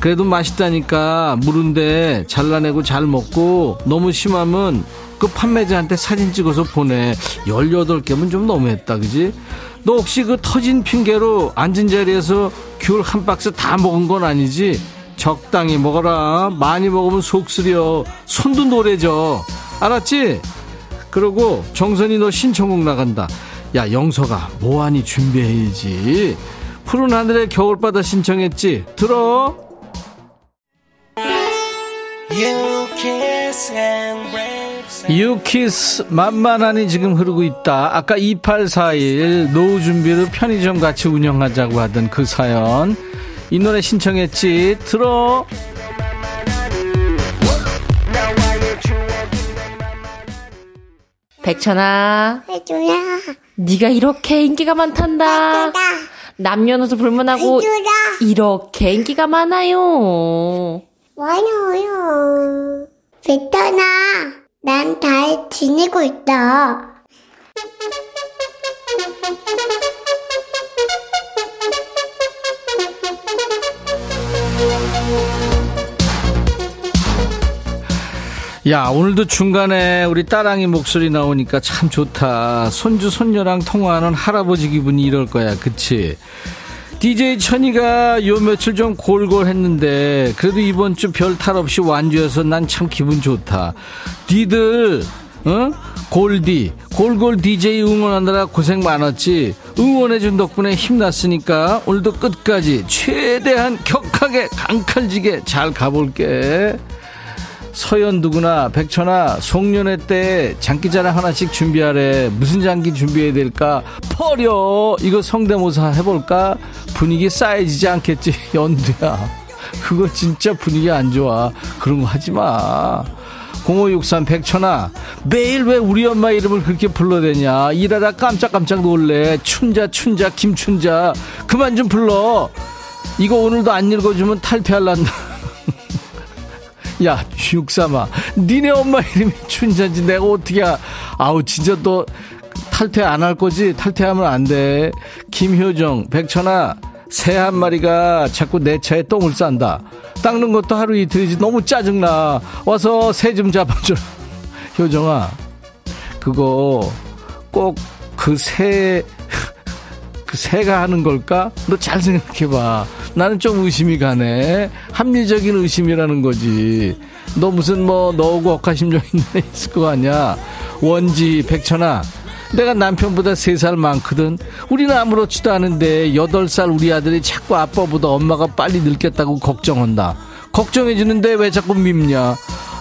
그래도 맛있다니까 물은데 잘라내고 잘 먹고 너무 심하면 그 판매자한테 사진 찍어서 보내. 18개면 좀 너무했다 그지? 너 혹시 그 터진 핑계로 앉은 자리에서 귤 한 박스 다 먹은 건 아니지? 적당히 먹어라. 많이 먹으면 속 쓰려. 손도 노래져. 알았지? 그러고 정선이 너 신청곡 나간다. 야 영서가 뭐하니 준비해야지? 푸른 하늘의 겨울바다 신청했지? 들어 유키스 만만하니 지금 흐르고 있다. 아까 2841 노후 준비로 편의점 같이 운영하자고 하던 그 사연. 이 노래 신청했지. 들어. 백천아, 해줘라. 네가 이렇게 인기가 많단다. 해줘라. 남녀노소 불문하고 해줘라. 이렇게 인기가 많아요. 많아요. 베터나, 난 잘 지내고 있다. 야, 오늘도 중간에 우리 딸랑이 목소리 나오니까 참 좋다. 손주, 손녀랑 통화하는 할아버지 기분이 이럴 거야. 그치? DJ 천이가 요 며칠 좀 골골 했는데, 그래도 이번 주 별 탈 없이 완주해서 난 참 기분 좋다. 니들, 어? 골디, 골골 DJ 응원하느라 고생 많았지. 응원해준 덕분에 힘났으니까 오늘도 끝까지 최대한 격하게 강칼지게 잘 가볼게. 서연두구나 백천아 송년회 때 장기자랑 하나씩 준비하래. 무슨 장기 준비해야 될까? 퍼려! 이거 성대모사 해볼까? 분위기 쌓여지지 않겠지 연두야. 그거 진짜 분위기 안 좋아. 그런 거 하지마. 0563 백천아 매일 왜 우리 엄마 이름을 그렇게 불러대냐? 일하다 깜짝깜짝 놀래. 춘자 춘자 김춘자. 그만 좀 불러. 이거 오늘도 안 읽어주면 탈퇴할란다 야, 육삼아, 니네 엄마 이름이 춘자인지 내가 어떻게, 아, 아우, 진짜 너 탈퇴 안 할 거지? 탈퇴하면 안 돼. 김효정, 백천아, 새 한 마리가 자꾸 내 차에 똥을 싼다. 닦는 것도 하루 이틀이지 너무 짜증나. 와서 새 좀 잡아줘. 효정아, 그거 꼭 그 새, 그 새가 하는 걸까? 너 잘 생각해봐. 나는 좀 의심이 가네. 합리적인 의심이라는 거지. 너 무슨 뭐 너하고 억하심정 있는 애 있을 거 아니야. 원지 백천아 내가 남편보다 세 살 많거든. 우리는 아무렇지도 않은데 여덟 살 우리 아들이 자꾸 아빠보다 엄마가 빨리 늙겠다고 걱정한다. 걱정해주는데 왜 자꾸 밉냐?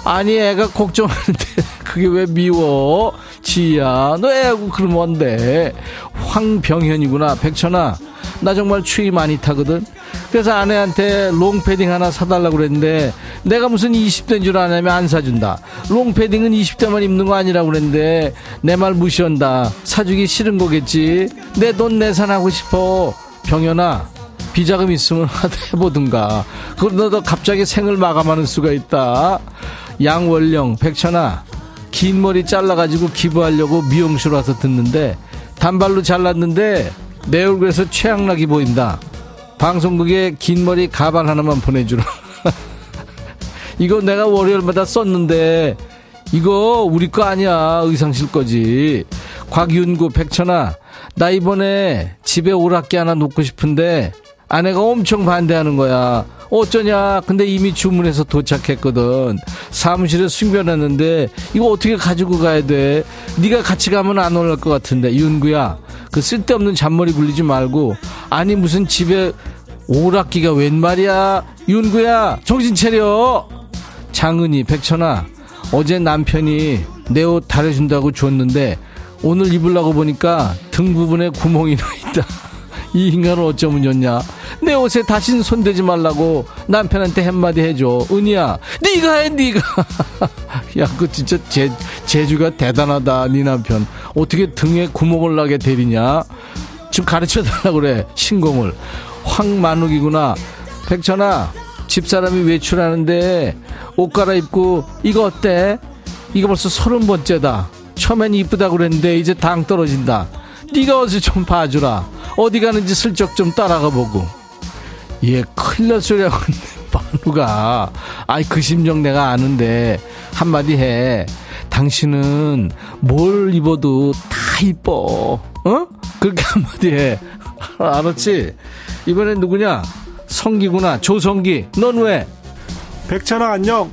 아니 애가 걱정하는데 그게 왜 미워? 지야 너 애하고 그러면 안돼. 황병현이구나 백천아 나 정말 추위 많이 타거든. 그래서 아내한테 롱패딩 하나 사달라고 그랬는데 내가 무슨 20대인 줄 아냐면 안 사준다. 롱패딩은 20대만 입는 거 아니라고 그랬는데 내 말 무시한다. 사주기 싫은 거겠지. 내 돈 내산하고 싶어. 병현아 비자금 있으면 하다 해보든가. 그러다 갑자기 생을 마감하는 수가 있다. 양월령 백천아 긴 머리 잘라가지고 기부하려고 미용실 와서 듣는데 단발로 잘랐는데 내 얼굴에서 최악나게 보인다. 방송국에 긴 머리 가발 하나만 보내주라. 이거 내가 월요일마다 썼는데 이거 우리 거 아니야 의상실 거지. 곽윤구 백천아 나 이번에 집에 오락기 하나 놓고 싶은데 아내가 엄청 반대하는 거야. 어쩌냐? 근데 이미 주문해서 도착했거든. 사무실에 숨겨놨는데 이거 어떻게 가지고 가야 돼? 네가 같이 가면 안 올랄 것 같은데 윤구야. 그 쓸데없는 잔머리 굴리지 말고 아니 무슨 집에 오락기가 웬 말이야? 윤구야 정신 차려. 장은이 백천아 어제 남편이 내옷 달아준다고 줬는데 오늘 입으려고 보니까 등 부분에 구멍이 나 있다. 이 인간을 어쩌면 좋냐? 내 옷에 다신 손대지 말라고 남편한테 한마디 해줘. 은희야, 네가 해, 네가. 야, 그 진짜 제, 재주가 대단하다, 네 남편. 어떻게 등에 구멍을 나게 데리냐? 좀 가르쳐 달라고 그래, 신공을. 황만욱이구나. 백천아, 집사람이 외출하는데 옷 갈아입고 이거 어때? 이거 벌써 서른 번째다. 처음엔 이쁘다고 그랬는데 이제 당 떨어진다. 네가 어서 좀 봐주라. 어디 가는지 슬쩍 좀 따라가 보고. 얘 큰일 날 소리하고 있네, 만우가. 아이, 그 심정 내가 아는데, 한마디 해. 당신은 뭘 입어도 다 이뻐. 어? 그렇게 한마디 해. 알았지? 이번엔 누구냐? 성기구나. 조성기. 넌 왜? 백천아 안녕.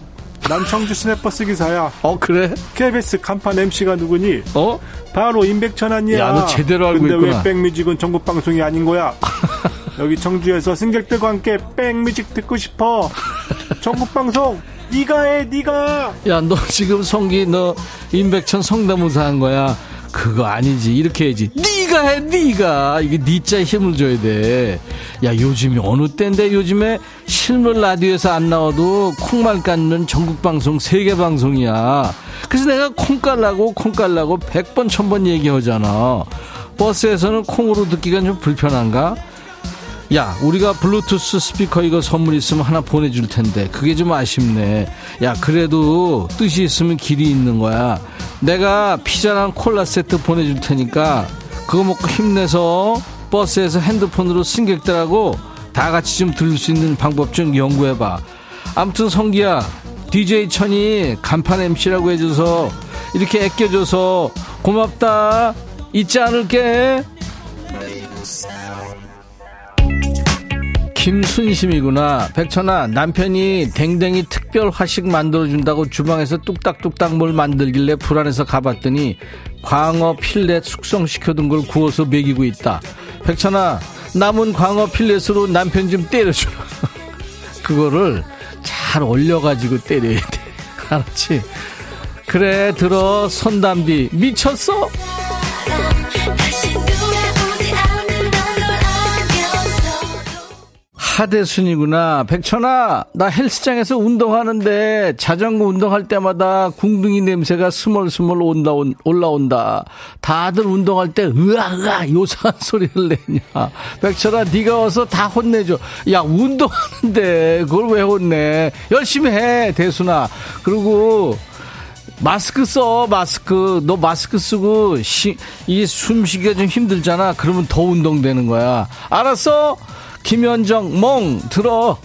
난 청주 시내버스 기사야. 어, 그래? KBS 간판 MC가 누구니? 어? 바로 임백천 아니야. 야, 너 제대로 알고 근데 있구나. 왜 백뮤직은 전국 방송이 아닌 거야? 여기 청주에서 승객들과 함께 백뮤직 듣고 싶어. 전국 방송 네가 해, 네가. 야, 너 지금 성기 너 임백천 성대모사 한 거야. 그거 아니지. 이렇게 해야지. 네가 해, 네가. 이게 니자 힘을 줘야 돼. 야, 요즘이 어느 때인데 요즘에 실물 라디오에서 안 나와도 콩만 깎는 전국 방송 세계 방송이야. 그래서 내가 콩 깔라고 콩 깔라고 100번 1000번 얘기하잖아. 버스에서는 콩으로 듣기가 좀 불편한가? 야, 우리가 블루투스 스피커 이거 선물 있으면 하나 보내줄 텐데, 그게 좀 아쉽네. 야, 그래도 뜻이 있으면 길이 있는 거야. 내가 피자랑 콜라 세트 보내줄 테니까, 그거 먹고 힘내서 버스에서 핸드폰으로 승객들하고 다 같이 좀 들을 수 있는 방법 좀 연구해봐. 아무튼 성기야, DJ 천이 간판 MC라고 해줘서, 이렇게 아껴줘서 고맙다. 잊지 않을게. 김순심이구나. 백천아, 남편이 댕댕이 특별 화식 만들어준다고 주방에서 뚝딱뚝딱 뭘 만들길래 불안해서 가봤더니 광어 필렛 숙성시켜둔 걸 구워서 먹이고 있다. 백천아, 남은 광어 필렛으로 남편 좀 때려주라. 그거를 잘 올려가지고 때려야 돼. 알았지? 그래, 들어, 손담비. 미쳤어? 하대순이구나. 백천아, 나 헬스장에서 운동하는데 자전거 운동할 때마다 궁둥이 냄새가 스멀스멀 온다, 온, 올라온다. 다들 운동할 때 으아, 으아, 요상한 소리를 내냐. 백천아, 네가 와서 다 혼내줘. 야, 운동하는데 그걸 왜 혼내? 열심히 해, 대순아. 그리고 마스크 써 마스크 너 마스크 쓰고 이 숨쉬기가 좀 힘들잖아 그러면 더 운동되는 거야 알았어 김현정 멍 들어.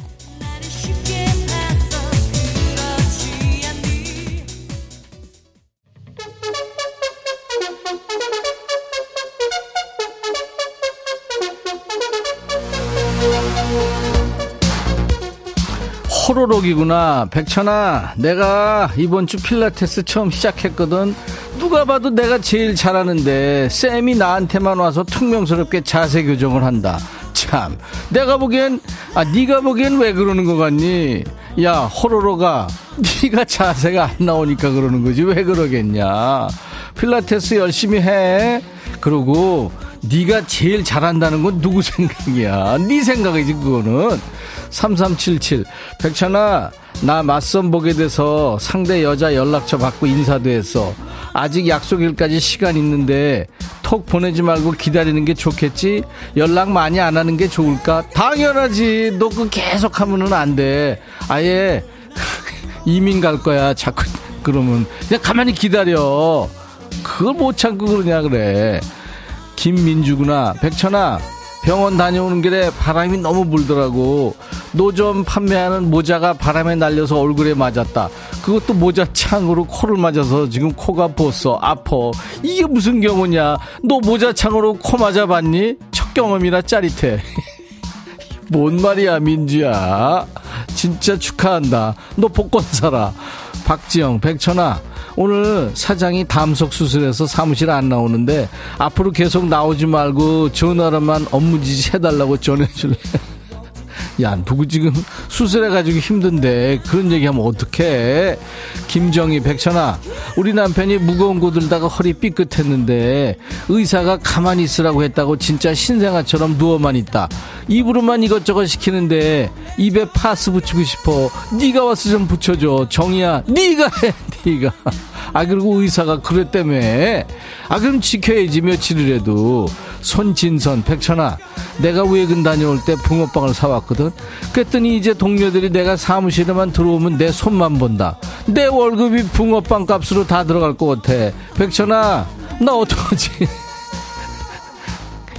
호로록이구나 백천아. 내가 이번 주 필라테스 처음 시작했거든. 누가 봐도 내가 제일 잘하는데 쌤이 나한테만 와서 퉁명스럽게 자세 교정을 한다. 참, 내가 보기엔 아 네가 보기엔 왜 그러는 거 같니? 야 호로로가 네가 자세가 안 나오니까 그러는 거지 왜 그러겠냐? 필라테스 열심히 해. 그러고 네가 제일 잘한다는 건 누구 생각이야? 네 생각이지 그거는. 3377 백천아 나 맞선 보게 돼서 상대 여자 연락처 받고 인사도 했어. 아직 약속일까지 시간 있는데 톡 보내지 말고 기다리는 게 좋겠지? 연락 많이 안 하는 게 좋을까? 당연하지. 너 그 계속 하면은 안 돼. 아예 이민 갈 거야. 자꾸 그러면 그냥 가만히 기다려. 그걸 못 참고 그러냐 그래. 김민주구나. 백천아 병원 다녀오는 길에 바람이 너무 불더라고. 노점 판매하는 모자가 바람에 날려서 얼굴에 맞았다. 그것도 모자 창으로 코를 맞아서 지금 코가 부었어. 아퍼. 이게 무슨 경우냐? 너 모자 창으로 코 맞아봤니? 첫 경험이라 짜릿해. 뭔 말이야, 민주야. 진짜 축하한다. 너 복권 사라. 박지영, 백천아. 오늘 사장이 담석 수술해서 사무실 안 나오는데 앞으로 계속 나오지 말고 전화로만 업무 지시 해달라고 전해줄래? 야, 누구 지금 수술해가지고 힘든데 그런 얘기하면 어떡해? 김정희, 백천아, 우리 남편이 무거운 거 들다가 허리 삐끗했는데 의사가 가만히 있으라고 했다고 진짜 신생아처럼 누워만 있다. 입으로만 이것저것 시키는데 입에 파스 붙이고 싶어. 네가 와서 좀 붙여줘. 정희야, 네가 해, 네가. 아 그리고 의사가 그랬다며. 아 그럼 지켜야지 며칠이라도. 손진선, 백천아, 내가 외근 다녀올 때 붕어빵을 사왔거든. 그랬더니 이제 동료들이 내가 사무실에만 들어오면 내 손만 본다. 내 월급이 붕어빵 값으로 다 들어갈 것 같아. 백천아, 나 어떡하지?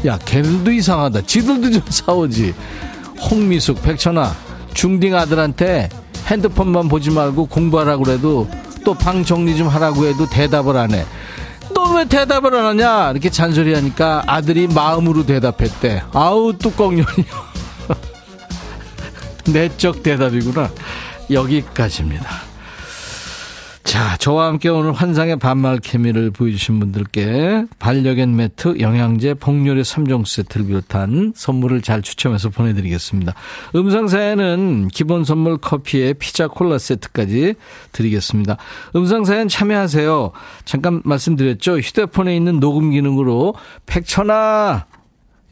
야, 걔들도 이상하다. 지들도 좀 사오지. 홍미숙, 백천아, 중딩 아들한테 핸드폰만 보지 말고 공부하라고 그래도 또 방 정리 좀 하라고 해도 대답을 안 해. 너 왜 대답을 안 하냐? 이렇게 잔소리하니까 아들이 마음으로 대답했대. 아우 뚜껑 열려. 내적 대답이구나. 여기까지입니다. 자, 저와 함께 오늘 환상의 반말 케미를 보여주신 분들께 반려견 매트, 영양제, 복요리 3종 세트를 비롯한 선물을 잘 추첨해서 보내드리겠습니다. 음성사연은 기본 선물 커피에 피자 콜라 세트까지 드리겠습니다. 음성사연 참여하세요. 잠깐 말씀드렸죠. 휴대폰에 있는 녹음 기능으로 백천아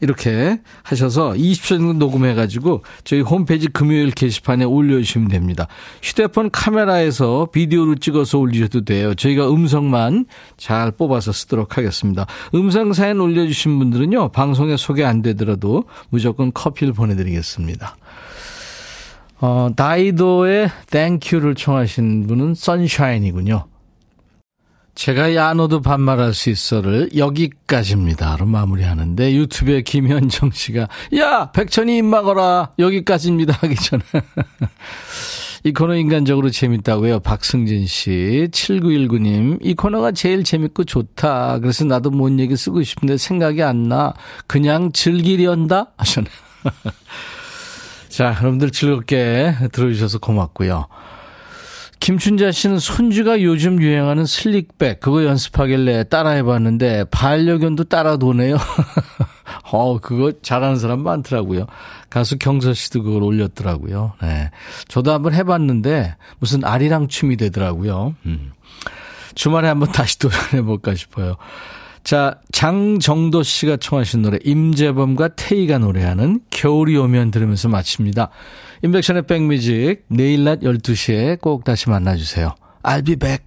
이렇게 하셔서 20초 정도 녹음해가지고 저희 홈페이지 금요일 게시판에 올려주시면 됩니다. 휴대폰 카메라에서 비디오로 찍어서 올리셔도 돼요. 저희가 음성만 잘 뽑아서 쓰도록 하겠습니다. 음성 사연 올려주신 분들은요, 방송에 소개 안 되더라도 무조건 커피를 보내드리겠습니다. 어, 다이도의 Thank You를 청하신 분은 선샤인이군요. 제가 야 너도 반말할 수 있어를 여기까지입니다로 마무리하는데 유튜브에 김현정 씨가 야 백천이 입 막어라. 여기까지입니다. 하기 전에. 이 코너 인간적으로 재밌다고요. 박승진 씨 7919님. 이 코너가 제일 재밌고 좋다. 그래서 나도 뭔 얘기 쓰고 싶은데 생각이 안 나. 그냥 즐기련다? 하셨네. 자 여러분들 즐겁게 들어주셔서 고맙고요 김춘자 씨는 손주가 요즘 유행하는 슬릭백 그거 연습하길래 따라해봤는데 반려견도 따라 도네요. 어 그거 잘하는 사람 많더라고요. 가수 경서 씨도 그걸 올렸더라고요. 네, 저도 한번 해봤는데 무슨 아리랑 춤이 되더라고요. 음. 주말에 한번 다시 도전해볼까 싶어요. 자, 장정도 씨가 청하신 노래, 임재범과 태희가 노래하는 겨울이 오면 들으면서 마칩니다. 인백션의 백뮤직, 내일 낮 12시에 꼭 다시 만나주세요. I'll be back.